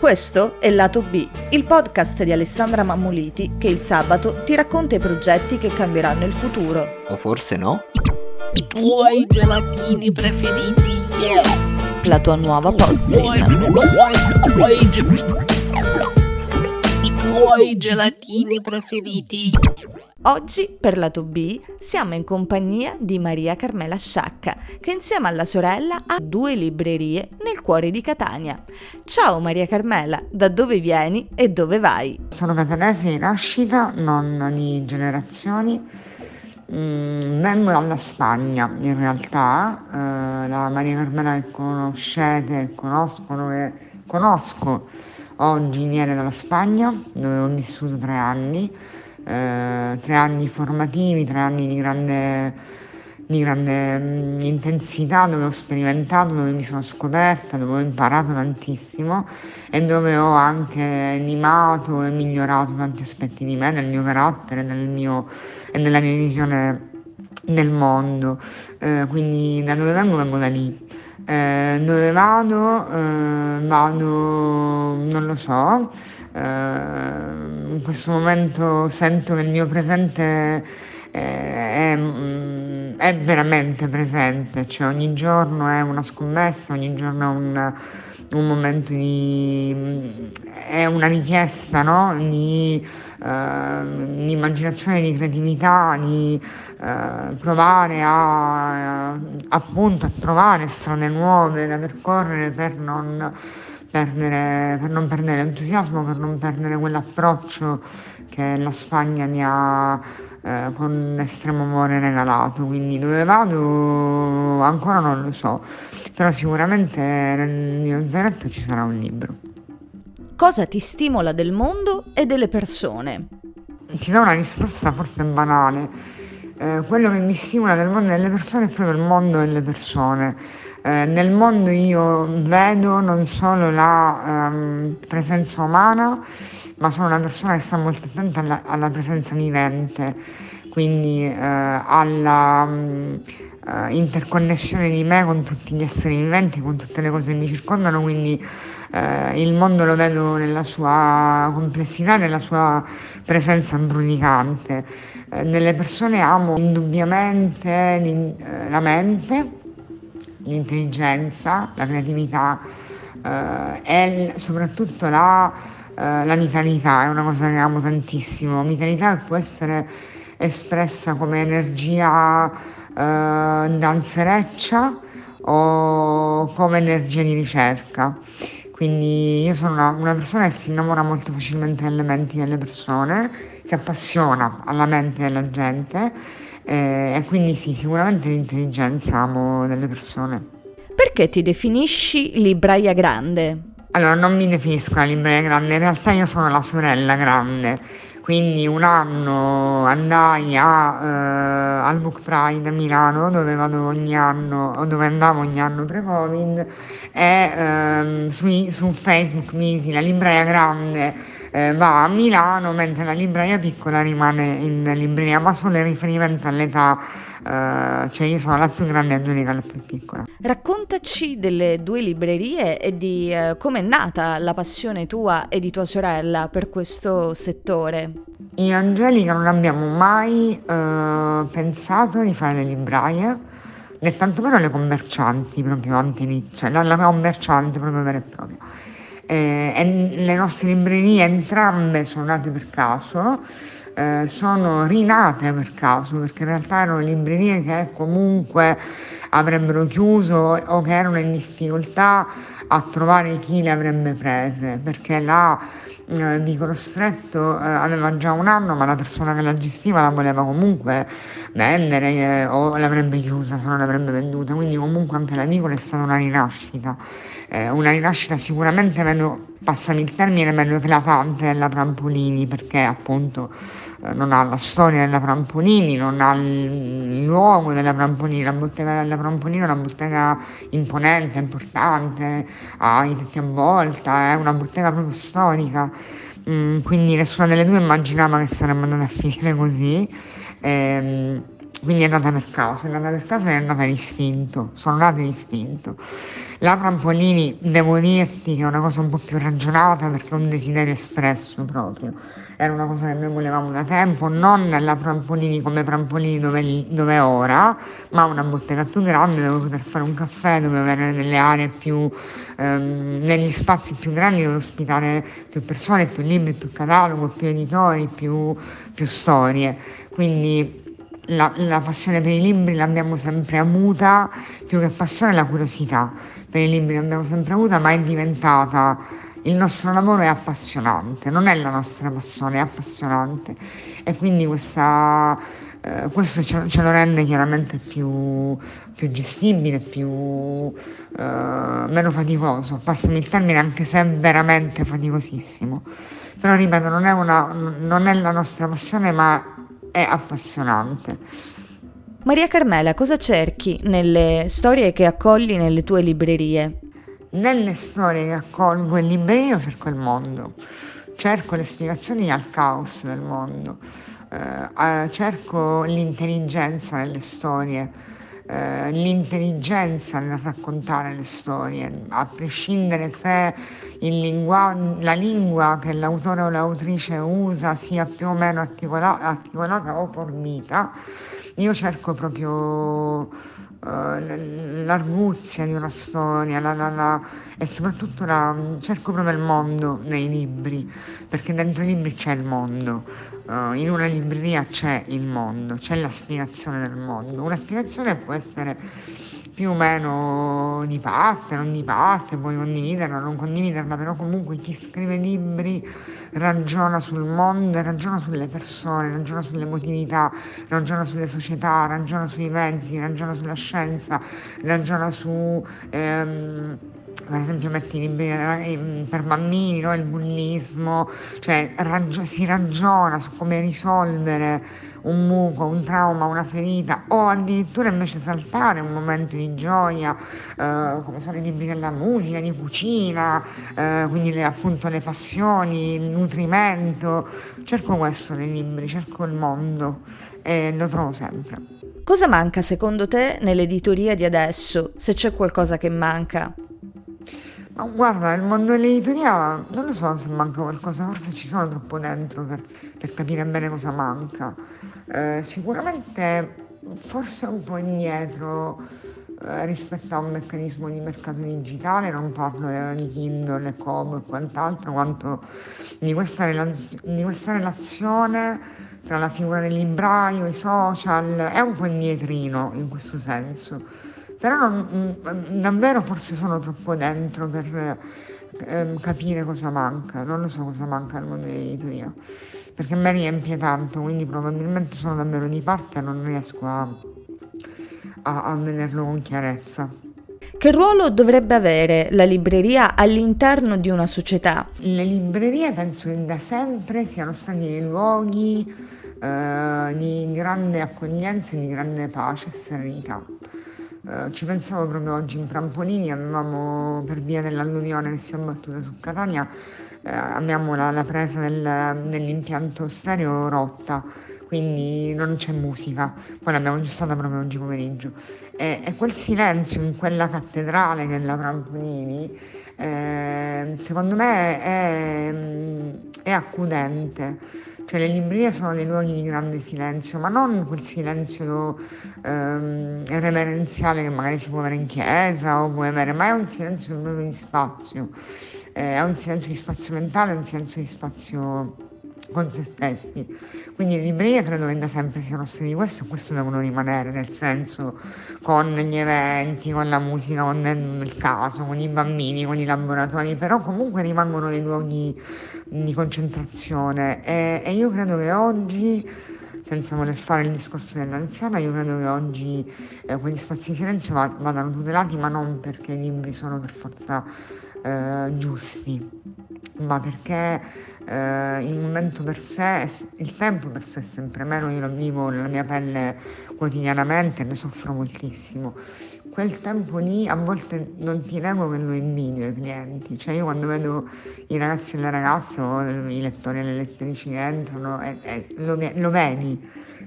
Questo è Lato B, il podcast di Alessandra Mammoliti che il sabato ti racconta i progetti che cambieranno il futuro. O forse no? I tuoi gelatini preferiti. Yeah. La tua nuova pozzina. I tuoi gelatini preferiti. Oggi, per lato B, siamo in compagnia di Maria Carmela Sciacca, che insieme alla sorella ha due librerie nel cuore di Catania. Ciao Maria Carmela, da dove vieni e dove vai? Sono catanese di nascita, non di generazioni. Mm, vengo dalla Spagna in realtà, eh, la Maria Carmela che conoscete, conoscono e conosco oggi viene dalla Spagna dove ho vissuto tre anni eh, tre anni formativi, tre anni di grande, di grande mh, mm, intensità dove ho sperimentato, dove mi sono scoperta, dove ho imparato tantissimo e dove ho anche limato e migliorato tanti aspetti di me, del mio carattere del mio, e della mia visione del mondo. Eh, quindi da dove vengo vengo da lì. Eh, dove vado? Eh, vado, non lo so, eh, in questo momento sento che il mio presente è, mm, è, veramente presente, cioè ogni giorno è una scommessa, ogni giorno è un, un momento di... una richiesta no? di, di immaginazione, di creatività, di uh, provare a, appunto a trovare strade nuove da percorrere per non perdere, per non perdere l'entusiasmo, per non perdere quell'approccio che la Spagna mi ha eh, con estremo amore regalato. Quindi dove vado ancora non lo so, però sicuramente nel mio zainetto ci sarà un libro. Cosa ti stimola del mondo e delle persone? Ti do una risposta forse banale. Eh, quello che mi stimola del mondo e delle persone è proprio il mondo e le persone eh, nel mondo io vedo non solo la um, presenza umana, ma sono una persona che sta molto attenta alla, alla presenza vivente, quindi eh, alla um, uh, interconnessione di me con tutti gli esseri viventi, con tutte le cose che mi circondano, quindi uh, il mondo lo vedo nella sua complessità, nella sua presenza brulicante. Uh, nelle persone amo indubbiamente la mente l'intelligenza, la creatività eh, e soprattutto la, eh, la, vitalità, è una cosa che amo tantissimo. Vitalità può essere espressa come energia eh, danzereccia o come energia di ricerca. Quindi io sono una, una, persona che si innamora molto facilmente delle menti delle persone, si appassiona alla mente della gente eh, e quindi sì, sicuramente l'intelligenza amo delle persone. Perché ti definisci libraia grande? Allora, non mi definisco la libraia grande, in realtà io sono la sorella grande. Quindi un anno andai a, eh, al Book Pride a Milano, dove anno, dove andavo ogni anno pre-Covid, e ehm, su, su Facebook misi la libraia grande eh, va a Milano mentre la libraia piccola rimane in libreria, ma solo in riferimento all'età, eh, cioè io sono la più grande e Angelica la più piccola. Raccontaci delle due librerie e di eh, come è nata la passione tua e di tua sorella per questo settore. Io e Angelica non abbiamo mai eh, pensato di fare le libraie né tantomeno le commercianti proprio anche cioè la, la commerciante proprio vera e propria eh, le nostre librerie entrambe sono nate per caso, eh, sono rinate per caso perché in realtà erano librerie che comunque avrebbero chiuso o che erano in difficoltà a trovare chi le avrebbe prese perché la eh, Vicolo Stretto eh, aveva già un anno ma la persona che la gestiva la voleva comunque vendere eh, o l'avrebbe chiusa se non l'avrebbe venduta. Quindi comunque anche la Vicolo è stata una rinascita. Eh, una rinascita sicuramente meno, passami il termine, meno eclatante della Prampolini perché appunto eh, non ha la storia della Prampolini, non ha il luogo della Prampolini, la bottega della Prampolini è una bottega imponente, importante, a volta, è una bottega proprio storica, mm, quindi nessuna delle due immaginava che sarebbe andata a finire così. Ehm, quindi è nata per caso, è nata per caso e è nata d'istinto, sono nate d'istinto. La Trampolini, devo dirti che è una cosa un po' più ragionata perché è un desiderio espresso proprio, era una cosa che noi volevamo da tempo, non la Trampolini come Trampolini dove, dove è ora, ma una bottega più grande dove poter fare un caffè, dove avere delle aree più, ehm, negli spazi più grandi dove ospitare più persone, più libri, più catalogo, più editori, più, più storie. Quindi la, la, passione per i libri l'abbiamo sempre avuta, più che passione la curiosità per i libri l'abbiamo sempre avuta, ma è diventata, il nostro lavoro è appassionante, non è la nostra passione, è appassionante e quindi questa, eh, questo ce, ce, lo rende chiaramente più, più gestibile, più, eh, meno faticoso, passami il termine anche se è veramente faticosissimo. Però ripeto, non è, una, non è la nostra passione, ma è appassionante. Maria Carmela, cosa cerchi nelle storie che accogli nelle tue librerie? Nelle storie che accolgo in libreria cerco il mondo, cerco le spiegazioni al caos del mondo, eh, cerco l'intelligenza nelle storie, eh, l'intelligenza nel raccontare le storie, a prescindere se lingua, la lingua che l'autore o l'autrice usa sia più o meno articola, articolata o fornita, io cerco proprio uh, di una storia la, la, la, e soprattutto cerco proprio il mondo nei libri, perché dentro i libri c'è il mondo uh, in una libreria c'è il mondo, c'è l'aspirazione del mondo. Un'aspirazione può essere più o meno di parte, non di parte, puoi condividerla, non condividerla, però comunque chi scrive libri ragiona sul mondo, ragiona sulle persone, ragiona sulle emotività, ragiona sulle società, ragiona sui mezzi, ragiona sulla scienza, ragiona su... Ehm, per esempio metti i libri eh, per bambini, no? il bullismo, cioè raggi- si ragiona su come risolvere un muco, un trauma, una ferita o addirittura invece saltare un momento di gioia, eh, come sono i libri della musica, di cucina, eh, quindi le, appunto le passioni, il nutrimento. Cerco questo nei libri, cerco il mondo e lo trovo sempre. Cosa manca secondo te nell'editoria di adesso, se c'è qualcosa che manca? Ma guarda, il mondo dell'editoria non lo so se manca qualcosa, forse ci sono troppo dentro per, per capire bene cosa manca. Eh, sicuramente forse un po' indietro eh, rispetto a un meccanismo di mercato digitale, non parlo di Kindle, e Kobo e quant'altro, quanto di questa, relaz- di questa relazione tra la figura del libraio, i social, è un po' indietrino in questo senso però non, mm, davvero forse sono troppo dentro per eh, capire cosa manca, non lo so cosa manca al mondo dell'editoria, perché me riempie tanto, quindi probabilmente sono davvero di parte e non riesco a, a, a vederlo con chiarezza. Che ruolo dovrebbe avere la libreria all'interno di una società? Le librerie penso che da sempre siano stati dei luoghi eh, di grande accoglienza e di grande pace e serenità. Eh, ci pensavo proprio oggi in trampolini, avevamo per via dell'alluvione che si è abbattuta su Catania, eh, abbiamo la, la presa del, dell'impianto stereo rotta, quindi non c'è musica, poi l'abbiamo aggiustata proprio oggi pomeriggio. E, e quel silenzio in quella cattedrale che è la Trampolini, eh, secondo me è, è accudente cioè le librerie sono dei luoghi di grande silenzio, ma non quel silenzio ehm, reverenziale che magari si può avere in chiesa o può avere, ma è un silenzio proprio di spazio, eh, è un silenzio di spazio mentale, è un silenzio di spazio con se stessi. Quindi le librerie credo che da sempre siano stati questo e questo devono rimanere, nel senso con gli eventi, con la musica, con il caso, con i bambini, con i laboratori, però comunque rimangono dei luoghi di concentrazione e, e io credo che oggi senza voler fare il discorso dell'anziana, io credo che oggi eh, quegli spazi di silenzio vadano tutelati, ma non perché i libri sono per forza eh, giusti, ma perché eh, il momento per sé, il tempo per sé è sempre meno, io lo vivo nella mia pelle quotidianamente e ne soffro moltissimo. Quel tempo lì a volte non ti nego che lo invidio ai clienti, cioè io quando vedo i ragazzi e le ragazze o i lettori e le lettrici che entrano e, e lo, lo vedi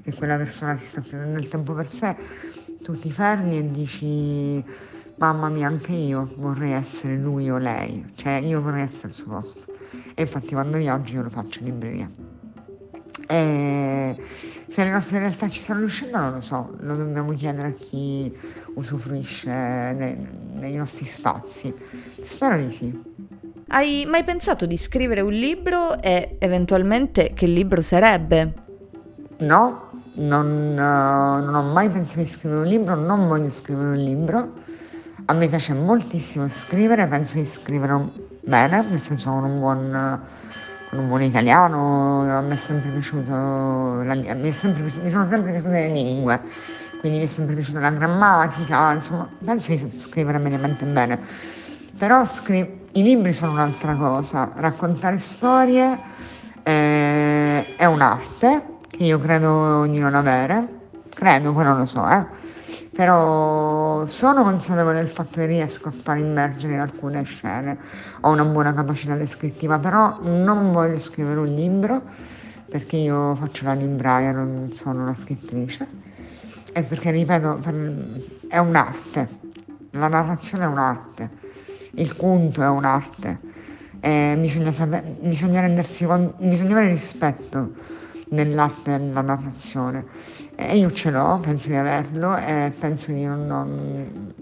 che quella persona si sta prendendo il tempo per sé, tu ti fermi e dici mamma mia anche io vorrei essere lui o lei, cioè io vorrei essere al suo posto e infatti quando viaggio io lo faccio in libreria. E se le nostre realtà ci stanno riuscendo non lo so, lo dobbiamo chiedere a chi usufruisce dei, dei nostri spazi. Spero di sì. Hai mai pensato di scrivere un libro e eventualmente che libro sarebbe? No, non, uh, non, ho mai pensato di scrivere un libro, non voglio scrivere un libro. A me piace moltissimo scrivere, penso di scrivere bene, nel senso con un buon, con un buon italiano, a me è sempre piaciuto, la, mi, è sempre, mi sono sempre piaciute le lingue, quindi mi è sempre piaciuta la grammatica, insomma, penso di scrivere mediamente bene. Però scri- i libri sono un'altra cosa, raccontare storie eh, è un'arte che io credo di non avere, credo, poi non lo so, eh però sono consapevole del fatto che riesco a far immergere alcune scene, ho una buona capacità descrittiva, però non voglio scrivere un libro perché io faccio la libraia, non sono una scrittrice. E perché, ripeto, è un'arte, la narrazione è un'arte, il conto è un'arte, bisogna, saper, bisogna rendersi conto, bisogna avere rispetto nell'arte della narrazione. E io ce l'ho, penso di averlo e penso di non, non,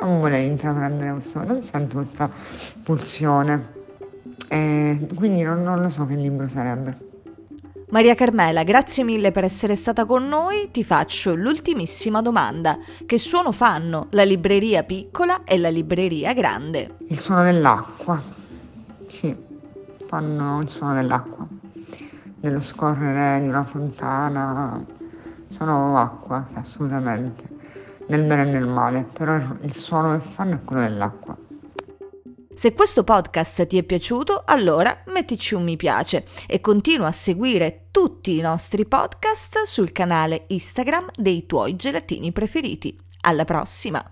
non voler intraprendere questo, non sento questa pulsione. E quindi non, non lo so che libro sarebbe. Maria Carmela, grazie mille per essere stata con noi. Ti faccio l'ultimissima domanda. Che suono fanno la libreria piccola e la libreria grande? Il suono dell'acqua. Sì, fanno il suono dell'acqua nello scorrere di una fontana, sono acqua, assolutamente, nel bene e nel male, però il suono che fanno è quello dell'acqua. Se questo podcast ti è piaciuto, allora mettici un mi piace e continua a seguire tutti i nostri podcast sul canale Instagram dei tuoi gelatini preferiti. Alla prossima!